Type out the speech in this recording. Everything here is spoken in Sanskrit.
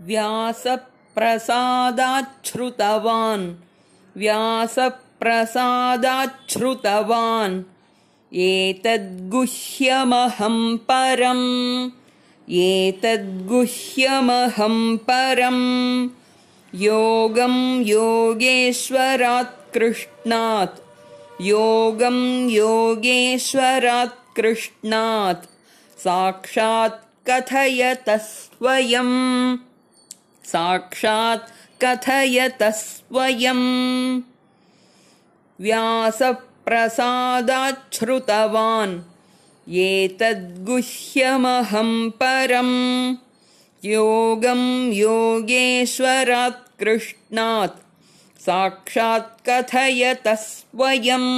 व्यासप्रसादाच्छ्रुतवान्। व्यासप्रसादाच्छ्रुतवान्। एतद्गुह्यमहं परम्। एतद्गुह्यमहं परम्। योगं योगेश्वरात् कृष्णात्। योगं योगेश्वरात् कृष्णात्। साक्षात् कथयतः स्वयम् साक्षात् कथयतः स्वयम् व्यासप्रसादाच्छ्रुतवान् एतद्गुह्यमहं परम् योगं योगेश्वरात् कृष्णात् साक्षात् कथयतः स्वयम्